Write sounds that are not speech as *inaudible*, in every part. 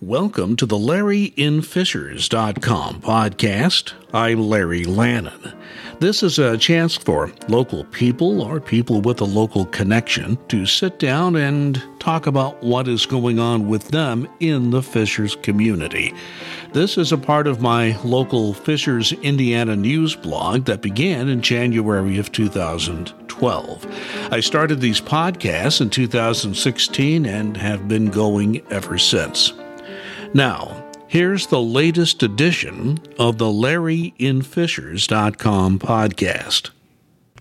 Welcome to the LarryInFishers.com podcast. I'm Larry Lannan. This is a chance for local people or people with a local connection to sit down and talk about what is going on with them in the Fishers community. This is a part of my local Fishers, Indiana news blog that began in January of 2012. I started these podcasts in 2016 and have been going ever since. Now, here's the latest edition of the LarryInFishers.com podcast.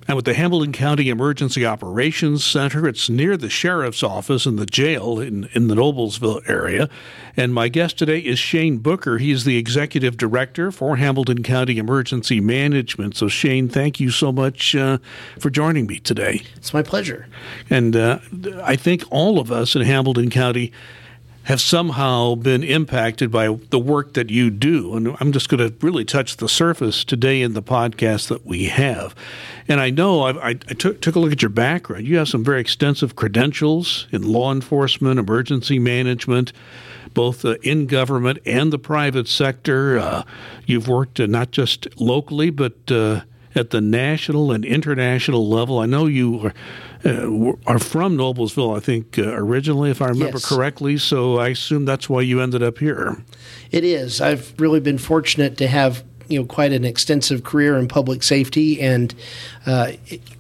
And with the Hamilton County Emergency Operations Center. It's near the sheriff's office and the jail in, in the Noblesville area. And my guest today is Shane Booker. He's the executive director for Hamilton County Emergency Management. So, Shane, thank you so much uh, for joining me today. It's my pleasure. And uh, I think all of us in Hamilton County have somehow been impacted by the work that you do. And I'm just going to really touch the surface today in the podcast that we have. And I know i I, took, took a look at your background. You have some very extensive credentials in law enforcement, emergency management, both uh, in government and the private sector. Uh, you've worked uh, not just locally, but uh, at the national and international level. I know you are uh, are from Noblesville, I think, uh, originally, if I remember yes. correctly. So I assume that's why you ended up here. It is. I've really been fortunate to have you know quite an extensive career in public safety, and uh,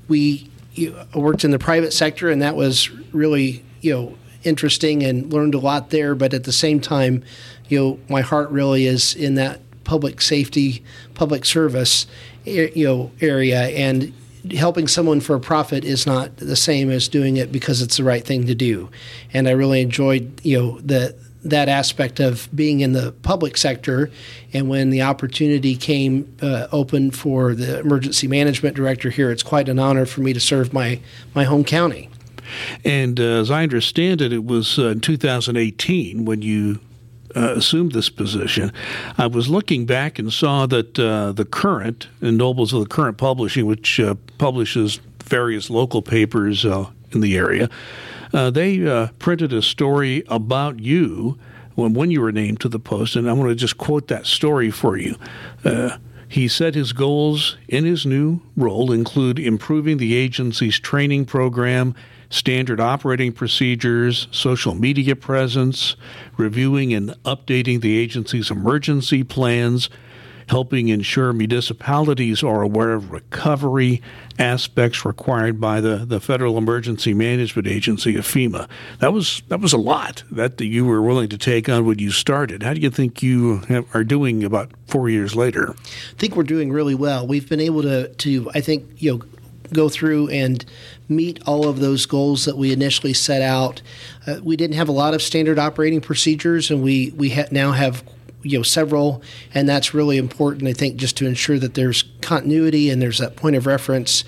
we you know, worked in the private sector, and that was really you know interesting and learned a lot there. But at the same time, you know, my heart really is in that public safety, public service, you know, area, and helping someone for a profit is not the same as doing it because it's the right thing to do. And I really enjoyed, you know, the that aspect of being in the public sector. And when the opportunity came uh, open for the emergency management director here, it's quite an honor for me to serve my my home county. And uh, as I understand it, it was uh, in 2018 when you uh, assumed this position, I was looking back and saw that uh, the current in Nobles of the Current Publishing, which uh, publishes various local papers uh, in the area, uh, they uh, printed a story about you when when you were named to the post, and I want to just quote that story for you. He said his goals in his new role include improving the agency's training program standard operating procedures, social media presence, reviewing and updating the agency's emergency plans, helping ensure municipalities are aware of recovery aspects required by the, the Federal Emergency Management Agency of FEMA. That was that was a lot that you were willing to take on when you started. How do you think you have, are doing about four years later? I think we're doing really well. We've been able to to I think you know go through and meet all of those goals that we initially set out. Uh, we didn't have a lot of standard operating procedures, and we we ha- now have you know several, and that's really important. I think just to ensure that there's continuity and there's that point of reference.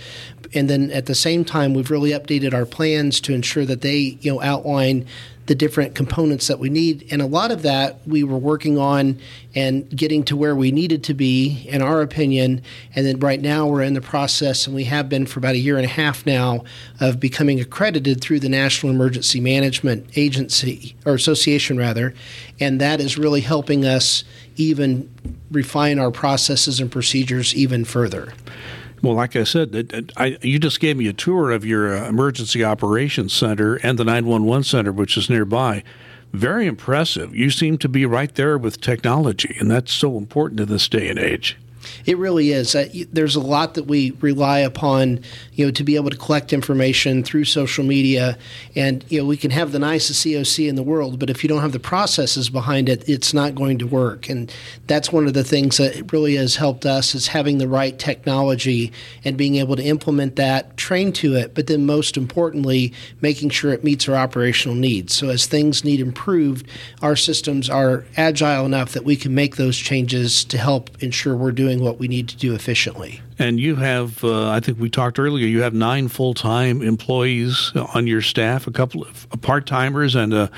And then at the same time, we've really updated our plans to ensure that they you know outline the different components that we need. And a lot of that we were working on and getting to where we needed to be, in our opinion. And then right now we're in the process, and we have been for about a year and a half now, of becoming accredited through the National Emergency Management Agency, or Association rather. And that is really helping us even refine our processes and procedures even further. Well, like I said, I, you just gave me a tour of your uh, emergency operations center and the 911 center, which is nearby. Very impressive. You seem to be right there with technology, and that's so important in this day and age. It really is. There's a lot that we rely upon, you know, to be able to collect information through social media, and you know, we can have the nicest EOC in the world, but if you don't have the processes behind it, it's not going to work. And that's one of the things that really has helped us is having the right technology and being able to implement that, train to it, but then most importantly, making sure it meets our operational needs. So as things need improved, our systems are agile enough that we can make those changes to help ensure we're doing doing what we need to do efficiently. And you have, uh, I think we talked earlier, you have nine full time employees on your staff, a couple of part timers, and a,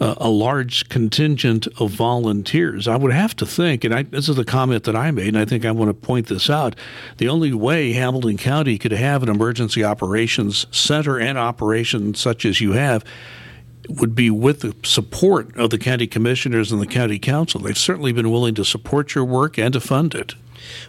a, large contingent of volunteers. I would have to think, and I, this is a comment that I made, and I think I want to point this out. The only way Hamilton County could have an emergency operations center and operation such as you have would be with the support of the county commissioners and the county council. They've certainly been willing to support your work and to fund it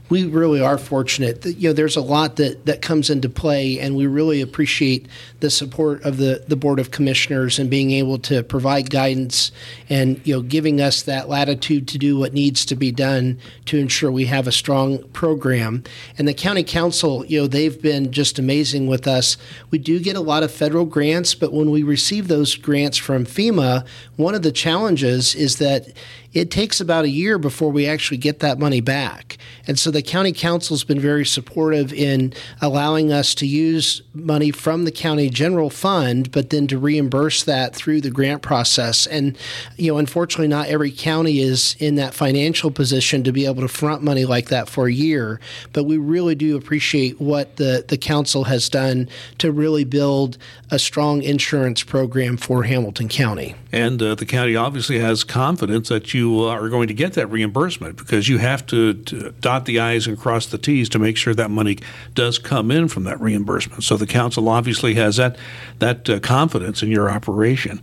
we really are fortunate. That, you know, there's a lot that, that comes into play, and we really appreciate the support of the, the Board of Commissioners and being able to provide guidance and you know giving us that latitude to do what needs to be done to ensure we have a strong program. And the County Council, you know, they've been just amazing with us. We do get a lot of federal grants, but when we receive those grants from FEMA, one of the challenges is that it takes about a year before we actually get that money back. And so the county council's been very supportive in allowing us to use money from the county general fund, but then to reimburse that through the grant process. And, you know, unfortunately, not every county is in that financial position to be able to front money like that for a year. But we really do appreciate what the, the council has done to really build a strong insurance program for Hamilton County. And uh, the county obviously has confidence that you you are going to get that reimbursement because you have to, to, dot the I's and cross the T's to make sure that money does come in from that reimbursement. So the council obviously has that that uh, confidence in your operation.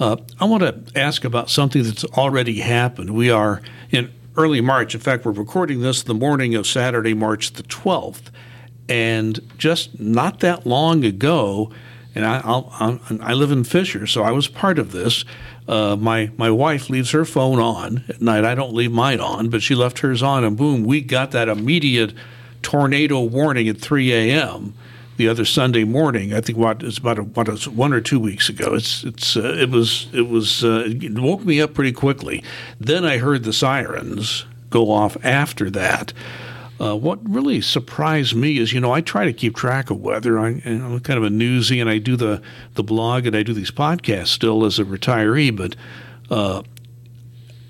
Uh, I want to ask about something that's already happened. We are in early March. In fact, we're recording this the morning of Saturday, March the 12th. And just not that long ago, and I, I'll, i live in Fisher, so I was part of this. Uh, my my wife leaves her phone on at night. I don't leave mine on, but she left hers on, and boom, we got that immediate tornado warning at 3 a.m. the other Sunday morning. I think what it's about a, what was one or two weeks ago. It's it's uh, it was it was uh, it woke me up pretty quickly. Then I heard the sirens go off after that. Uh, what really surprised me is, you know, I try to keep track of weather. I, am kind of a newsy, and I do the the blog and I do these podcasts still as a retiree. But uh,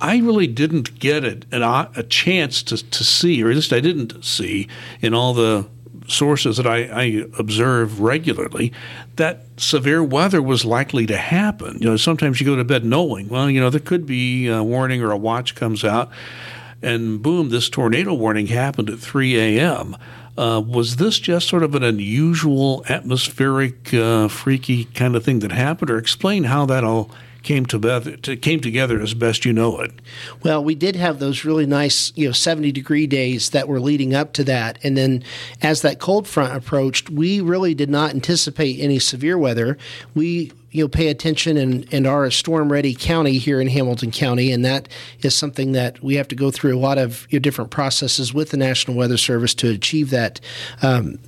I really didn't get it an, a chance to to see, or at least I didn't see in all the sources that I, I observe regularly that severe weather was likely to happen. You know, sometimes you go to bed knowing, well, you know, there could be a warning or a watch comes out and boom, this tornado warning happened at 3 a.m. Uh, was this just sort of an unusual atmospheric, uh, freaky kind of thing that happened, or explain how that all came together came together as best you know it. Well, we did have those really nice, you know, 70 degree days that were leading up to that, and then as that cold front approached, we really did not anticipate any severe weather. We you know pay attention and, and are a storm ready county here in Hamilton County, and that is something that we have to go through a lot of you know, different processes with the National Weather Service to achieve that. Um,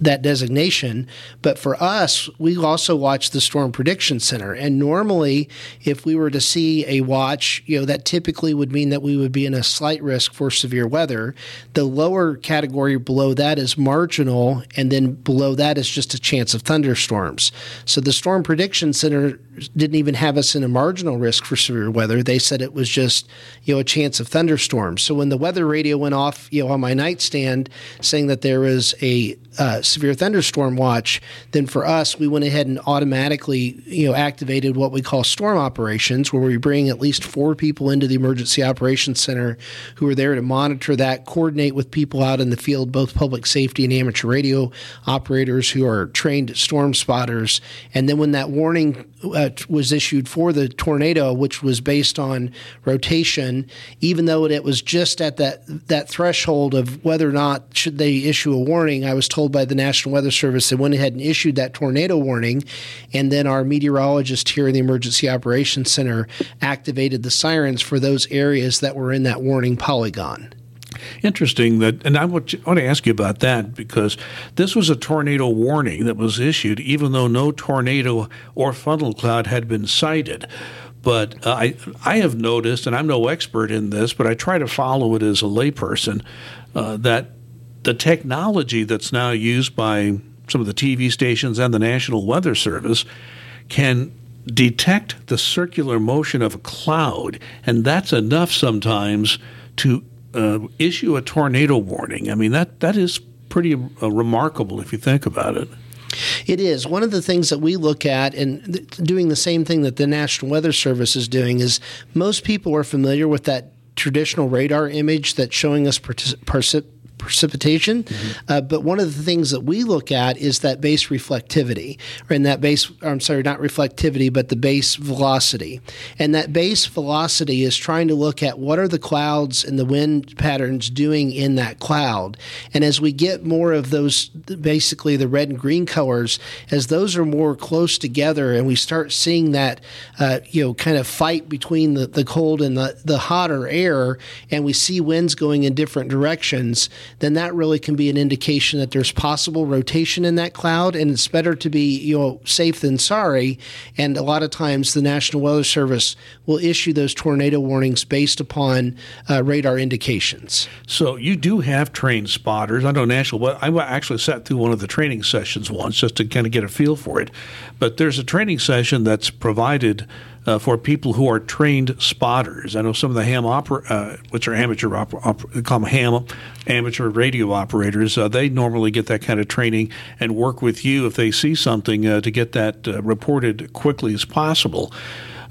that designation. But for us, we also watch the Storm Prediction Center. And normally, if we were to see a watch, you know, that typically would mean that we would be in a slight risk for severe weather. The lower category below that is marginal, and then below that is just a chance of thunderstorms. So the Storm Prediction Center didn't even have us in a marginal risk for severe weather. They said it was just, you know, a chance of thunderstorms. So when the weather radio went off, you know, on my nightstand saying that there was a uh, severe thunderstorm watch, then for us, we went ahead and automatically, you know, activated what we call storm operations, where we bring at least four people into the emergency operations center who are there to monitor that, coordinate with people out in the field, both public safety and amateur radio operators who are trained storm spotters. And then when that warning uh, was issued for the tornado, which was based on rotation, even though it was just at that that threshold of whether or not should they issue a warning. I was told by the National Weather Service they went ahead and issued that tornado warning, and then our meteorologist here in the Emergency Operations Center activated the sirens for those areas that were in that warning polygon. Interesting that, and I want to ask you about that because this was a tornado warning that was issued, even though no tornado or funnel cloud had been sighted. But uh, I, I have noticed, and I'm no expert in this, but I try to follow it as a layperson, uh, that the technology that's now used by some of the TV stations and the National Weather Service can detect the circular motion of a cloud, and that's enough sometimes to uh, issue a tornado warning. I mean, that that is pretty uh, remarkable if you think about it. It is. One of the things that we look at and th- doing the same thing that the National Weather Service is doing is most people are familiar with that traditional radar image that's showing us precipitation. Mm-hmm. Uh, but one of the things that we look at is that base reflectivity, or in that base, I'm sorry, not reflectivity, but the base velocity. And that base velocity is trying to look at what are the clouds and the wind patterns doing in that cloud. And as we get more of those, basically the red and green colors, as those are more close together and we start seeing that, uh, you know, kind of fight between the, the cold and the, the hotter air, and we see winds going in different directions, then that really can be an indication that there's possible rotation in that cloud, and it's better to be you know safe than sorry. And a lot of times, the National Weather Service will issue those tornado warnings based upon uh, radar indications. So you do have trained spotters. I know National. Well, I actually sat through one of the training sessions once just to kind of get a feel for it. But there's a training session that's provided uh, for people who are trained spotters. I know some of the ham opera, uh, which are amateur opera, opera, call them ham amateur radio operators. Uh, they normally get that kind of training and work with you if they see something uh, to get that uh, reported quickly as possible.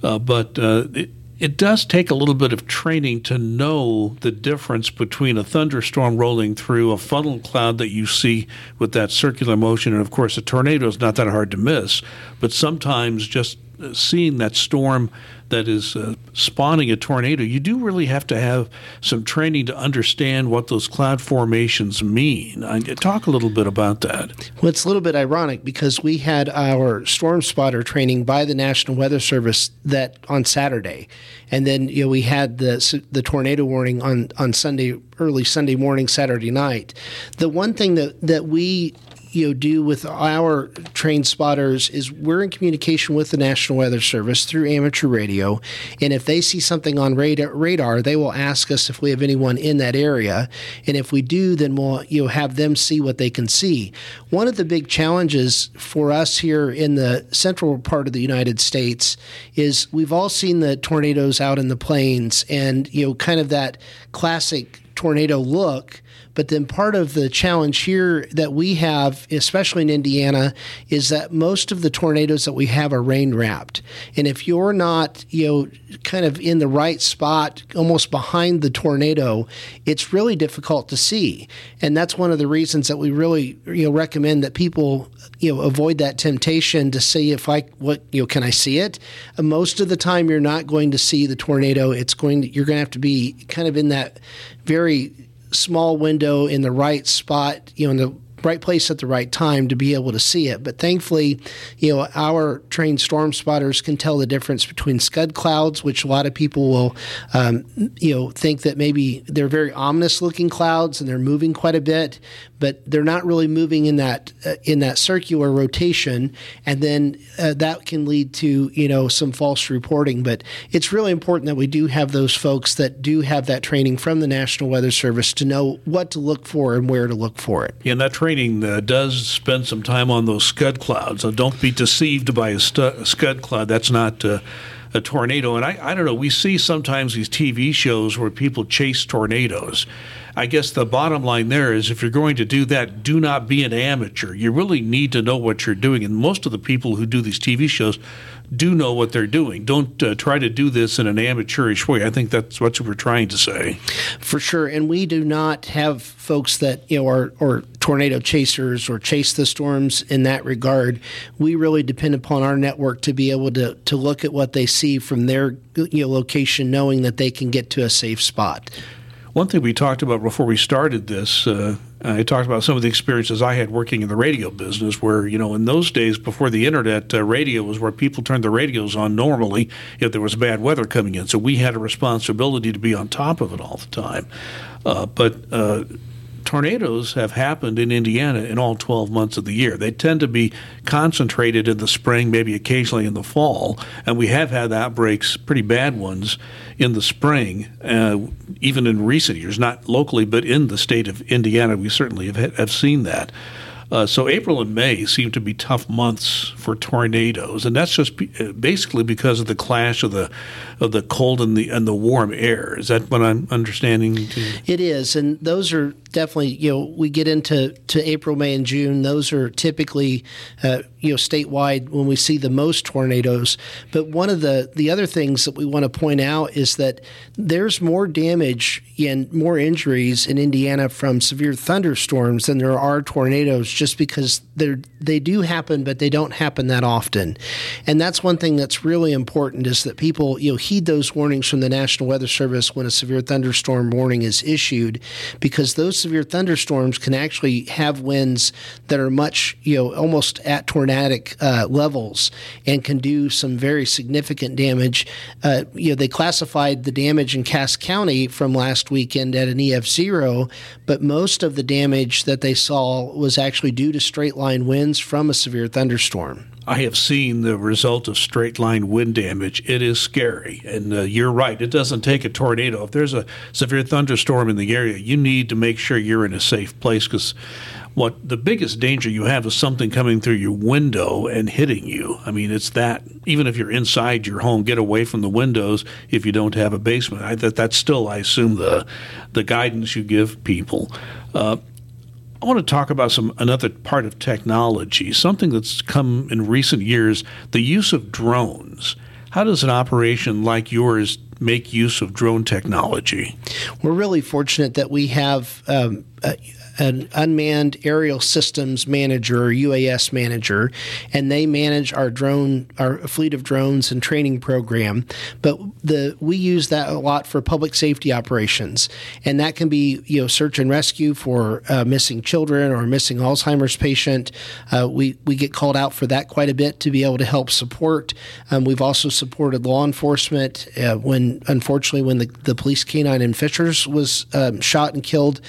Uh, but it, it does take a little bit of training to know the difference between a thunderstorm rolling through a funnel cloud that you see with that circular motion, and of course, a tornado is not that hard to miss. But sometimes just seeing that storm that is uh, spawning a tornado, you do really have to have some training to understand what those cloud formations mean. Uh, talk a little bit about that. Well, it's a little bit ironic because we had our storm spotter training by the National Weather Service that on Saturday, and then you know we had the the tornado warning on on Sunday early Sunday morning, Saturday night. The one thing that that we you know do with our trained spotters is we're in communication with the National Weather Service through amateur radio, and if they see something on radar, radar, they will ask us if we have anyone in that area, and if we do, then we'll you know have them see what they can see. One of the big challenges for us here in the central part of the United States is we've all seen the tornadoes out in the plains, and you know kind of that classic tornado look but then part of the challenge here that we have, especially in Indiana, is that most of the tornadoes that we have are rain wrapped. And if you're not, you know, kind of in the right spot, almost behind the tornado, it's really difficult to see. And that's one of the reasons that we really, you know, recommend that people, you know, avoid that temptation to see if I, what, you know, can I see it? And most of the time, you're not going to see the tornado. It's going to, you're going to have to be kind of in that very small window in the right spot, you know, in the right place at the right time to be able to see it. But thankfully, you know, our trained storm spotters can tell the difference between scud clouds, which a lot of people will, um, you know, think that maybe they're very ominous looking clouds and they're moving quite a bit but they're not really moving in that uh, in that circular rotation, and then uh, that can lead to you know some false reporting. But it's really important that we do have those folks that do have that training from the National Weather Service to know what to look for and where to look for it. Yeah, and that training uh, does spend some time on those scud clouds. So don't be deceived by a, stu- a scud cloud. That's not uh, a tornado. And I, I don't know, we see sometimes these TV shows where people chase tornadoes. I guess the bottom line there is if you're going to do that, do not be an amateur. You really need to know what you're doing. And most of the people who do these TV shows do know what they're doing. Don't uh, try to do this in an amateurish way. I think that's what we're trying to say. For sure. And we do not have folks that, you know, are, are tornado chasers or chase the storms in that regard. We really depend upon our network to be able to, to look at what they see from their you know, location, knowing that they can get to a safe spot. One thing we talked about before we started this, uh, I talked about some of the experiences I had working in the radio business, where, you know, in those days before the internet, uh, radio was where people turned the radios on normally if there was bad weather coming in. So we had a responsibility to be on top of it all the time. Uh, but uh, tornadoes have happened in Indiana in all 12 months of the year. They tend to be concentrated in the spring, maybe occasionally in the fall, and we have had outbreaks, pretty bad ones, in the spring, uh, even in recent years, not locally, but in the state of Indiana. We certainly have, have seen that. Uh, so April and May seem to be tough months for tornadoes, and that's just uh, basically because of the clash of the of the cold and the and the warm air. Is that what I'm understanding? It is, and those are definitely, you know, we get into to April, May, and June. Those are typically, uh, you know, statewide when we see the most tornadoes. But one of the the other things that we want to point out is that there's more damage and more injuries in Indiana from severe thunderstorms than there are tornadoes, just because they they do happen, but they don't happen that often. And that's one thing that's really important is that people you know heed those warnings from the National Weather Service when a severe thunderstorm warning is issued, because those severe thunderstorms can actually have winds that are much you know almost at tornadic uh, levels and can do some very significant damage. Uh, you know they classified the damage in Cass County from last weekend at an EF zero, but most of the damage that they saw was actually due to straight line winds from a severe thunderstorm. I have seen the result of straight line wind damage. It is scary. And uh, you're right. It doesn't take a tornado. If there's a severe thunderstorm in the area, you need to make sure you're in a safe place because what the biggest danger you have is something coming through your window and hitting you. I mean, it's that. Even if you're inside your home, get away from the windows if you don't have a basement. I, that that's still, I assume, the the guidance you give people. Uh, I want to talk about some another part of technology, something that's come in recent years, the use of drones. How does an operation like yours make use of drone technology? We're really fortunate that we have um, an unmanned aerial systems manager, UAS manager, and they manage our drone, our fleet of drones and training program. But the we use that a lot for public safety operations, and that can be you know search and rescue for uh, missing children or missing Alzheimer's patient. Uh, we we get called out for that quite a bit to be able to help support. Um, we've also supported law enforcement uh, when unfortunately when the, the police canine in Fishers was um, shot and killed,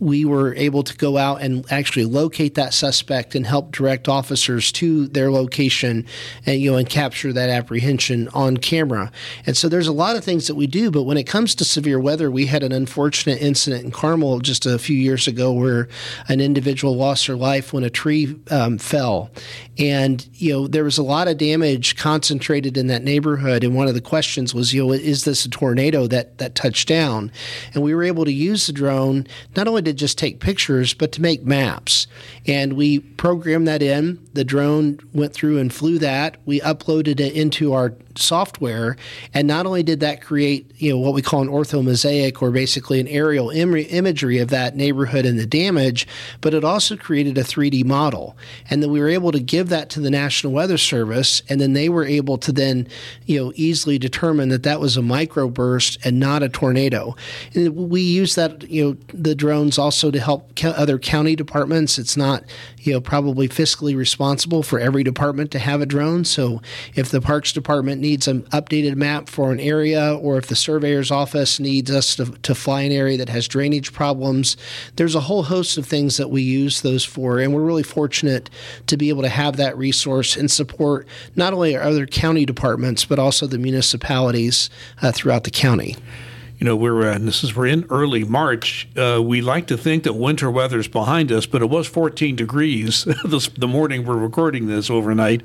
we were able able to go out and actually locate that suspect and help direct officers to their location and you know and capture that apprehension on camera. And so there's a lot of things that we do, but when it comes to severe weather, we had an unfortunate incident in Carmel just a few years ago where an individual lost her life when a tree um, fell, and you know there was a lot of damage concentrated in that neighborhood. And one of the questions was, you know, is this a tornado that that touched down? And we were able to use the drone not only to just take pictures pictures, but to make maps. And we programmed that in. The drone went through and flew that. We uploaded it into our software, and not only did that create you know what we call an orthomosaic or basically an aerial Im- imagery of that neighborhood and the damage, but it also created a 3D model, and then we were able to give that to the National Weather Service, and then they were able to then you know easily determine that that was a microburst and not a tornado. And we use that you know the drones also to help other county departments. It's not you know probably fiscally responsible for every department to have a drone, so if the Parks Department needs an updated map for an area, or if the surveyor's office needs us to, to fly an area that has drainage problems, there's a whole host of things that we use those for. And we're really fortunate to be able to have that resource and support not only our other county departments, but also the municipalities uh, throughout the county you know, we're uh, this is we're in early March. Uh, we like to think that winter weather is behind us, but it was 14 degrees *laughs* this, the morning we're recording this overnight,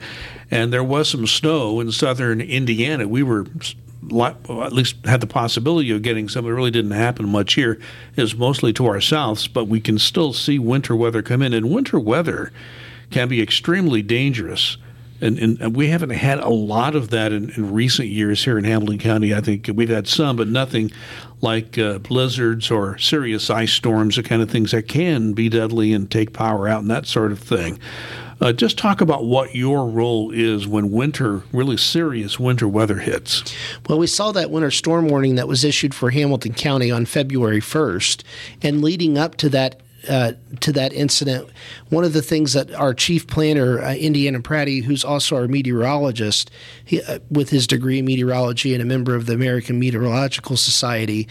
and there was some snow in southern Indiana. We were at least had the possibility of getting some. It really didn't happen much here. It's mostly to our souths, but we can still see winter weather come in, and winter weather can be extremely dangerous. And, and, we haven't had a lot of that in, in, recent years here in Hamilton County. I think we've had some, but nothing like uh, blizzards or serious ice storms, the kind of things that can be deadly and take power out and that sort of thing. Uh, just talk about what your role is when winter, really serious winter weather hits. Well, we saw that winter storm warning that was issued for Hamilton County on February 1st. And leading up to that uh, to that incident, one of the things that our chief planner, uh, Indiana Pratty, who's also our meteorologist, he, uh, with his degree in meteorology and a member of the American Meteorological Society,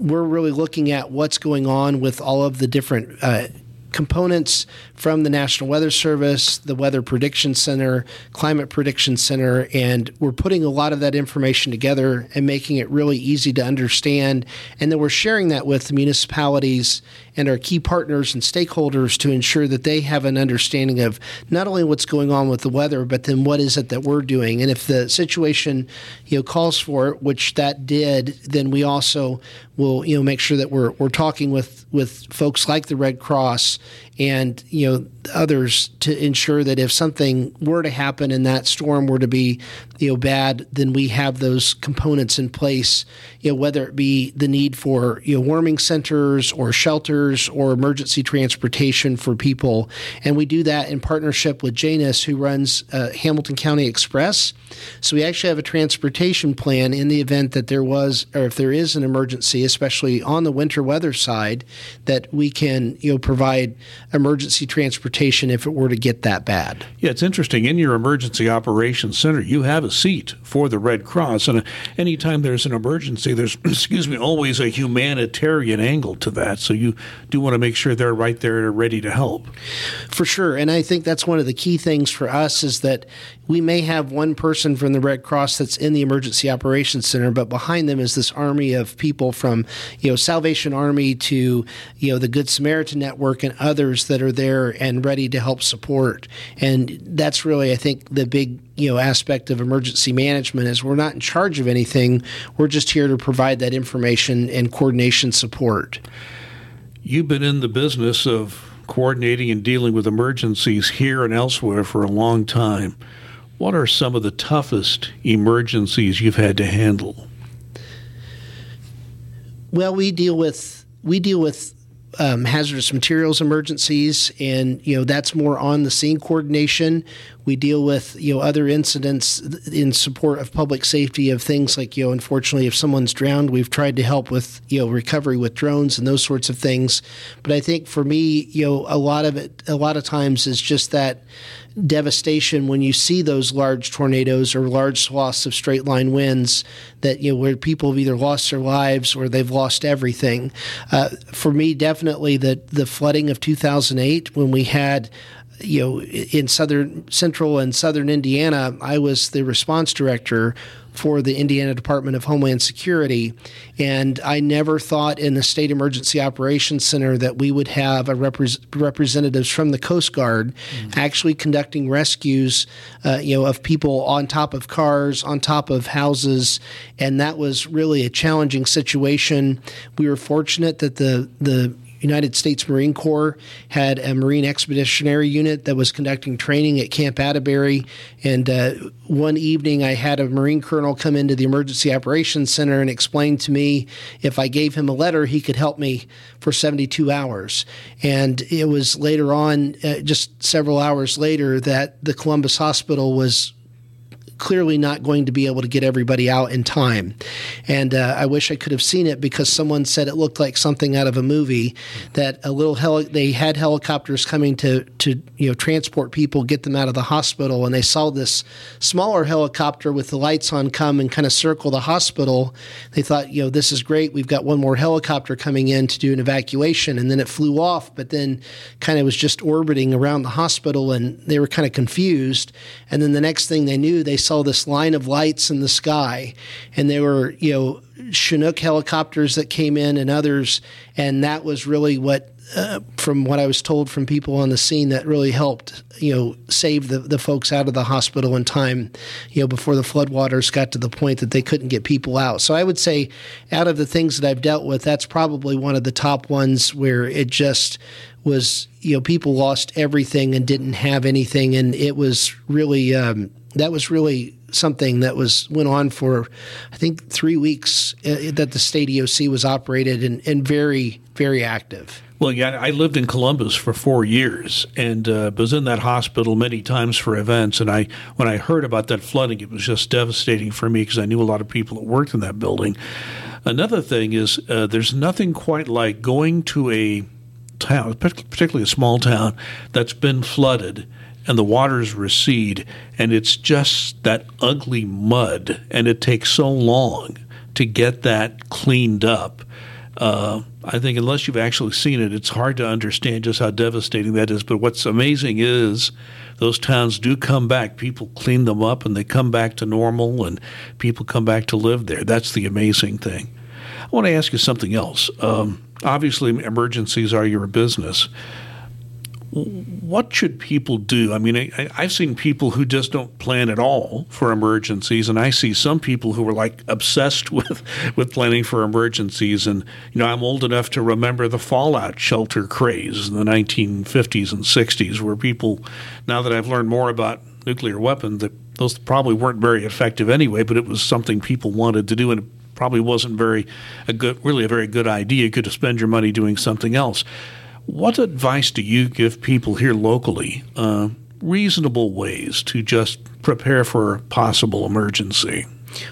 we're really looking at what's going on with all of the different uh, components from the National Weather Service, the Weather Prediction Center, Climate Prediction Center, and we're putting a lot of that information together and making it really easy to understand. And then we're sharing that with the municipalities and our key partners and stakeholders to ensure that they have an understanding of not only what's going on with the weather, but then what is it that we're doing. And if the situation, you know, calls for it, which that did, then we also will, you know, make sure that we're we're talking with with folks like the Red Cross and you know others to ensure that if something were to happen and that storm were to be you know bad, then we have those components in place. You know whether it be the need for you know warming centers or shelters or emergency transportation for people, and we do that in partnership with Janus, who runs uh, Hamilton County Express. So we actually have a transportation plan in the event that there was or if there is an emergency, especially on the winter weather side, that we can you know provide emergency transportation if it were to get that bad. Yeah, it's interesting. In your emergency operations center, you have a seat for the Red Cross, and uh, anytime there's an emergency, there's *clears throat* excuse me always a humanitarian angle to that. So you do want to make sure they're right there, and ready to help. For sure, and I think that's one of the key things for us is that we may have one person from the Red Cross that's in the emergency operations center, but behind them is this army of people from you know Salvation Army to you know the Good Samaritan Network and others that are there and ready to help support. And that's really, I think, the big you know aspect of emergency management is we're not in charge of anything. We're just here to provide that information and coordination support. You've been in the business of coordinating and dealing with emergencies here and elsewhere for a long time. What are some of the toughest emergencies you've had to handle? Well, we deal with we deal with um, hazardous materials emergencies, and you know that's more on the scene coordination. We deal with you know other incidents in support of public safety of things like you know unfortunately if someone's drowned, we've tried to help with you know recovery with drones and those sorts of things. But I think for me, you know, a lot of it, a lot of times is just that devastation when you see those large tornadoes or large swaths of straight line winds that you know where people have either lost their lives or they've lost everything. Uh, for me, definitely the the flooding of 2008 when we had you know, in southern, central, and southern Indiana, I was the response director for the Indiana Department of Homeland Security. And I never thought in the State Emergency Operations Center that we would have a repre- representatives from the Coast Guard mm-hmm. actually conducting rescues, uh, you know, of people on top of cars, on top of houses, and that was really a challenging situation. We were fortunate that the the United States Marine Corps had a Marine Expeditionary Unit that was conducting training at Camp Atterbury. And uh, one evening, I had a Marine Colonel come into the Emergency Operations Center and explain to me if I gave him a letter, he could help me for 72 hours. And it was later on, uh, just several hours later, that the Columbus Hospital was clearly not going to be able to get everybody out in time. And uh, I wish I could have seen it because someone said it looked like something out of a movie. That a little heli- they had helicopters coming to to you know transport people, get them out of the hospital, and they saw this smaller helicopter with the lights on come and kind of circle the hospital. They thought, you know, this is great. We've got one more helicopter coming in to do an evacuation, and then it flew off, but then kind of was just orbiting around the hospital, and they were kind of confused. And then the next thing they knew, they saw this line of lights in the sky, and they were, you know, Chinook helicopters that came in and others, and that was really what, uh, from what I was told from people on the scene, that really helped, you know, save the, the folks out of the hospital in time, you know, before the floodwaters got to the point that they couldn't get people out. So I would say, out of the things that I've dealt with, that's probably one of the top ones where it just was, you know, people lost everything and didn't have anything, and it was really. Um, that was really something that was went on for I think three weeks uh, that the state EOC was operated and, and very very active. Well, yeah, I lived in Columbus for four years and uh, was in that hospital many times for events. And I, when I heard about that flooding, it was just devastating for me because I knew a lot of people that worked in that building. Another thing is, uh, there's nothing quite like going to a town, particularly a small town that's been flooded and the waters recede, and it's just that ugly mud, and it takes so long to get that cleaned up. Uh, I think unless you've actually seen it, it's hard to understand just how devastating that is. But what's amazing is those towns do come back. People clean them up and they come back to normal, and people come back to live there. That's the amazing thing. I want to ask you something else. Um, obviously, emergencies are your business what should people do? I mean, I, have seen people who just don't plan at all for emergencies, and I see some people who are like obsessed *laughs* with with planning for emergencies. And you know, I'm old enough to remember the fallout shelter craze in the 1950s and 60s, where people. Now that I've learned more about nuclear weapons, that those probably weren't very effective anyway, but it was something people wanted to do, and it probably wasn't very a good, really a very good idea. You could have spent your money doing something else. What advice do you give people here locally? Uh, reasonable ways to just prepare for a possible emergency.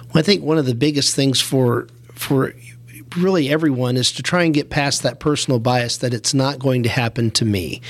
Well, I think one of the biggest things for for really everyone is to try and get past that personal bias that it's not going to happen to me.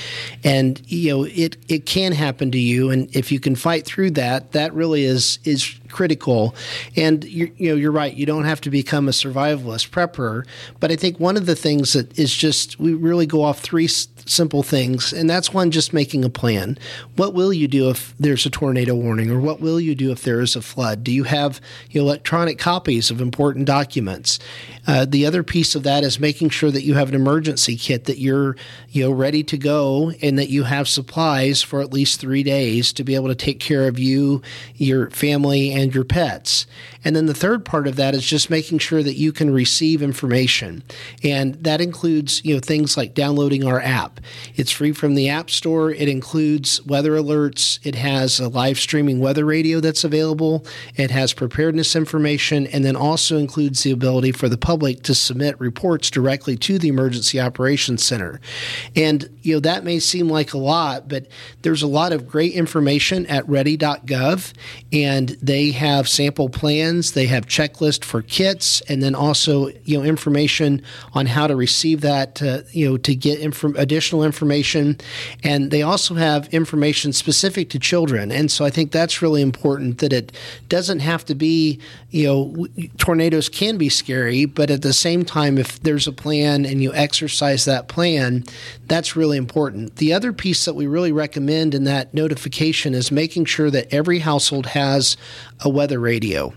And you know, it it can happen to you and if you can fight through that, that really is is critical. And you know, you're right. You don't have to become a survivalist prepper. But I think one of the things that is just we really go off three simple things, and that's one just making a plan. What will you do if there's a tornado warning, or what will you do if there is a flood? Do you have you know, electronic copies of important documents? Uh, the other piece of that is making sure that you have an emergency kit that you're you know ready to go, and that you have supplies for at least three days to be able to take care of you, your family, and your pets. And then the third part of that is just making sure that you can receive information. And that includes, you know, things like downloading our app. It's free from the App Store. It includes weather alerts. It has a live streaming weather radio that's available. It has preparedness information and then also includes the ability for the public to submit reports directly to the Emergency Operations Center. And, you know, that may seem like a lot, but there's a lot of great information at ready.gov and they have sample plans they have checklist for kits, and then also you know information on how to receive that. Uh, you know to get additional information, and they also have information specific to children. And so I think that's really important that it doesn't have to be you know tornadoes can be scary, but at the same time, if there's a plan and you exercise that plan, that's really important. The other piece that we really recommend in that notification is making sure that every household has a weather radio.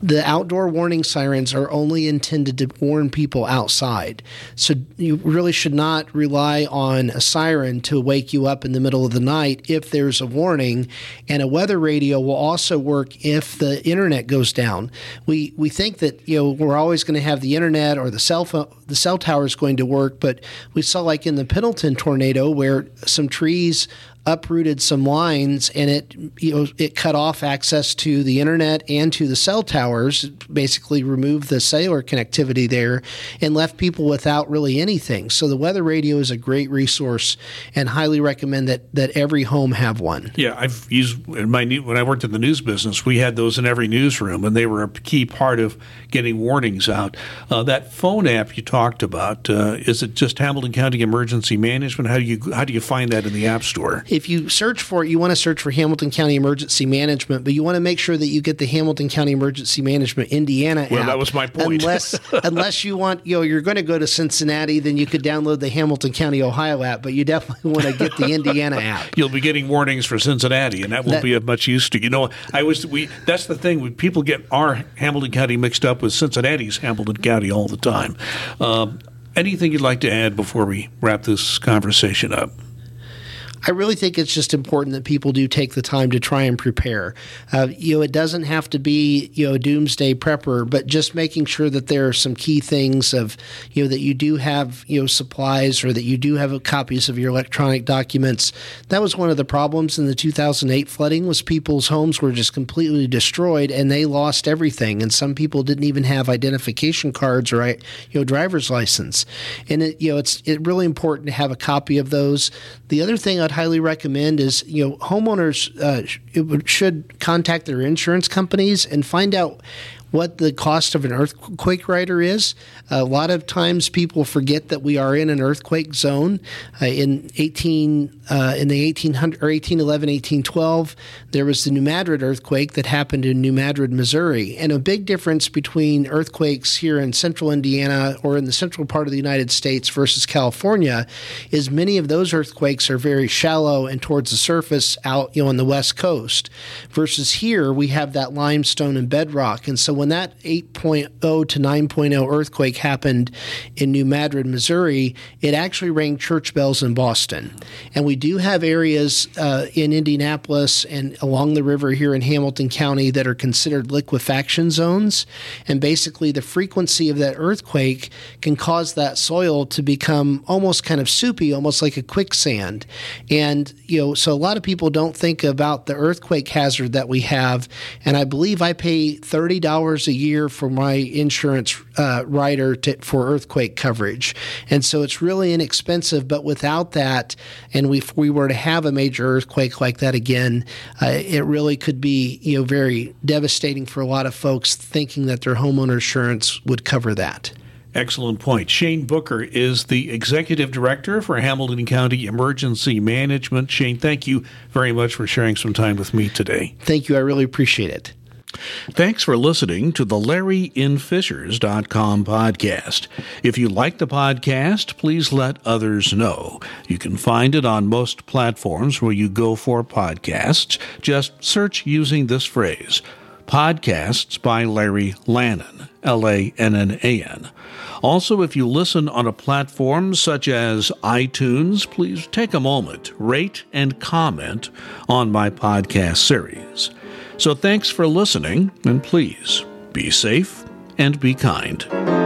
The outdoor warning sirens are only intended to warn people outside. So you really should not rely on a siren to wake you up in the middle of the night if there's a warning. And a weather radio will also work if the internet goes down. We we think that you know we're always going to have the internet or the cell phone the cell tower is going to work, but we saw like in the Pendleton tornado where some trees uprooted some lines and it you know it cut off access to the internet and to the cell towers basically removed the cellular connectivity there and left people without really anything. So the weather radio is a great resource and highly recommend that that every home have one. Yeah i've used in my when i worked in the news business we had those in every newsroom and they were a key part of getting warnings out. Uh, that phone app you talked about uh, is it just hamilton county emergency management? How do you how do you find that in the app store? If you search for it, you want to search for Hamilton County Emergency Management, but you want to make sure that you get the Hamilton County Emergency Management Indiana well, app. that was my point. Unless, *laughs* unless you want, you know, you're going to go to Cincinnati, then you could download the Hamilton County, Ohio app, but you definitely want to get the Indiana app. *laughs* You'll be getting warnings for Cincinnati, and that won't that, be of much use to you. know, I was we. That's the thing. When people get our Hamilton County mixed up with Cincinnati's Hamilton County all the time. Um, anything you'd like to add before we wrap this conversation up? I really think it's just important that people do take the time to try and prepare. Uh, you know, it doesn't have to be you know a doomsday prepper, but just making sure that there are some key things of you know that you do have you know supplies or that you do have copies of your electronic documents. That was one of the problems in the 2008 flooding was people's homes were just completely destroyed and they lost everything. And some people didn't even have identification cards or you know driver's license. And it, you know it's it really important to have a copy of those. The other thing I'd highly recommend is you know homeowners uh, should contact their insurance companies and find out what the cost of an earthquake rider is. A lot of times people forget that we are in an earthquake zone. Uh, in 18 uh, in the 1800 or 1811 1812 there was the New Madrid earthquake that happened in New Madrid, Missouri. And a big difference between earthquakes here in central Indiana or in the central part of the United States versus California is many of those earthquakes are very shallow and towards the surface out you know on the west coast versus here we have that limestone and bedrock. And so when that 8.0 to 9.0 earthquake happened in New Madrid, Missouri, it actually rang church bells in Boston. And we do have areas uh, in Indianapolis and along the river here in Hamilton County that are considered liquefaction zones. And basically, the frequency of that earthquake can cause that soil to become almost kind of soupy, almost like a quicksand. And, you know, so a lot of people don't think about the earthquake hazard that we have. And I believe I pay $30 a year for my insurance uh, rider to, for earthquake coverage. And so it's really inexpensive. But without that, and if we were to have a major earthquake like that again, uh, it really could be you know very devastating for a lot of folks thinking that their homeowner insurance would cover that. Excellent point. Shane Booker is the executive director for Hamilton County Emergency Management. Shane, thank you very much for sharing some time with me today. Thank you. I really appreciate it. Thanks for listening to the LarryInFishers.com podcast. If you like the podcast, please let others know. You can find it on most platforms where you go for podcasts. Just search using this phrase Podcasts by Larry Lannan, L A N N A N. Also, if you listen on a platform such as iTunes, please take a moment, rate, and comment on my podcast series. So thanks for listening, and please be safe and be kind.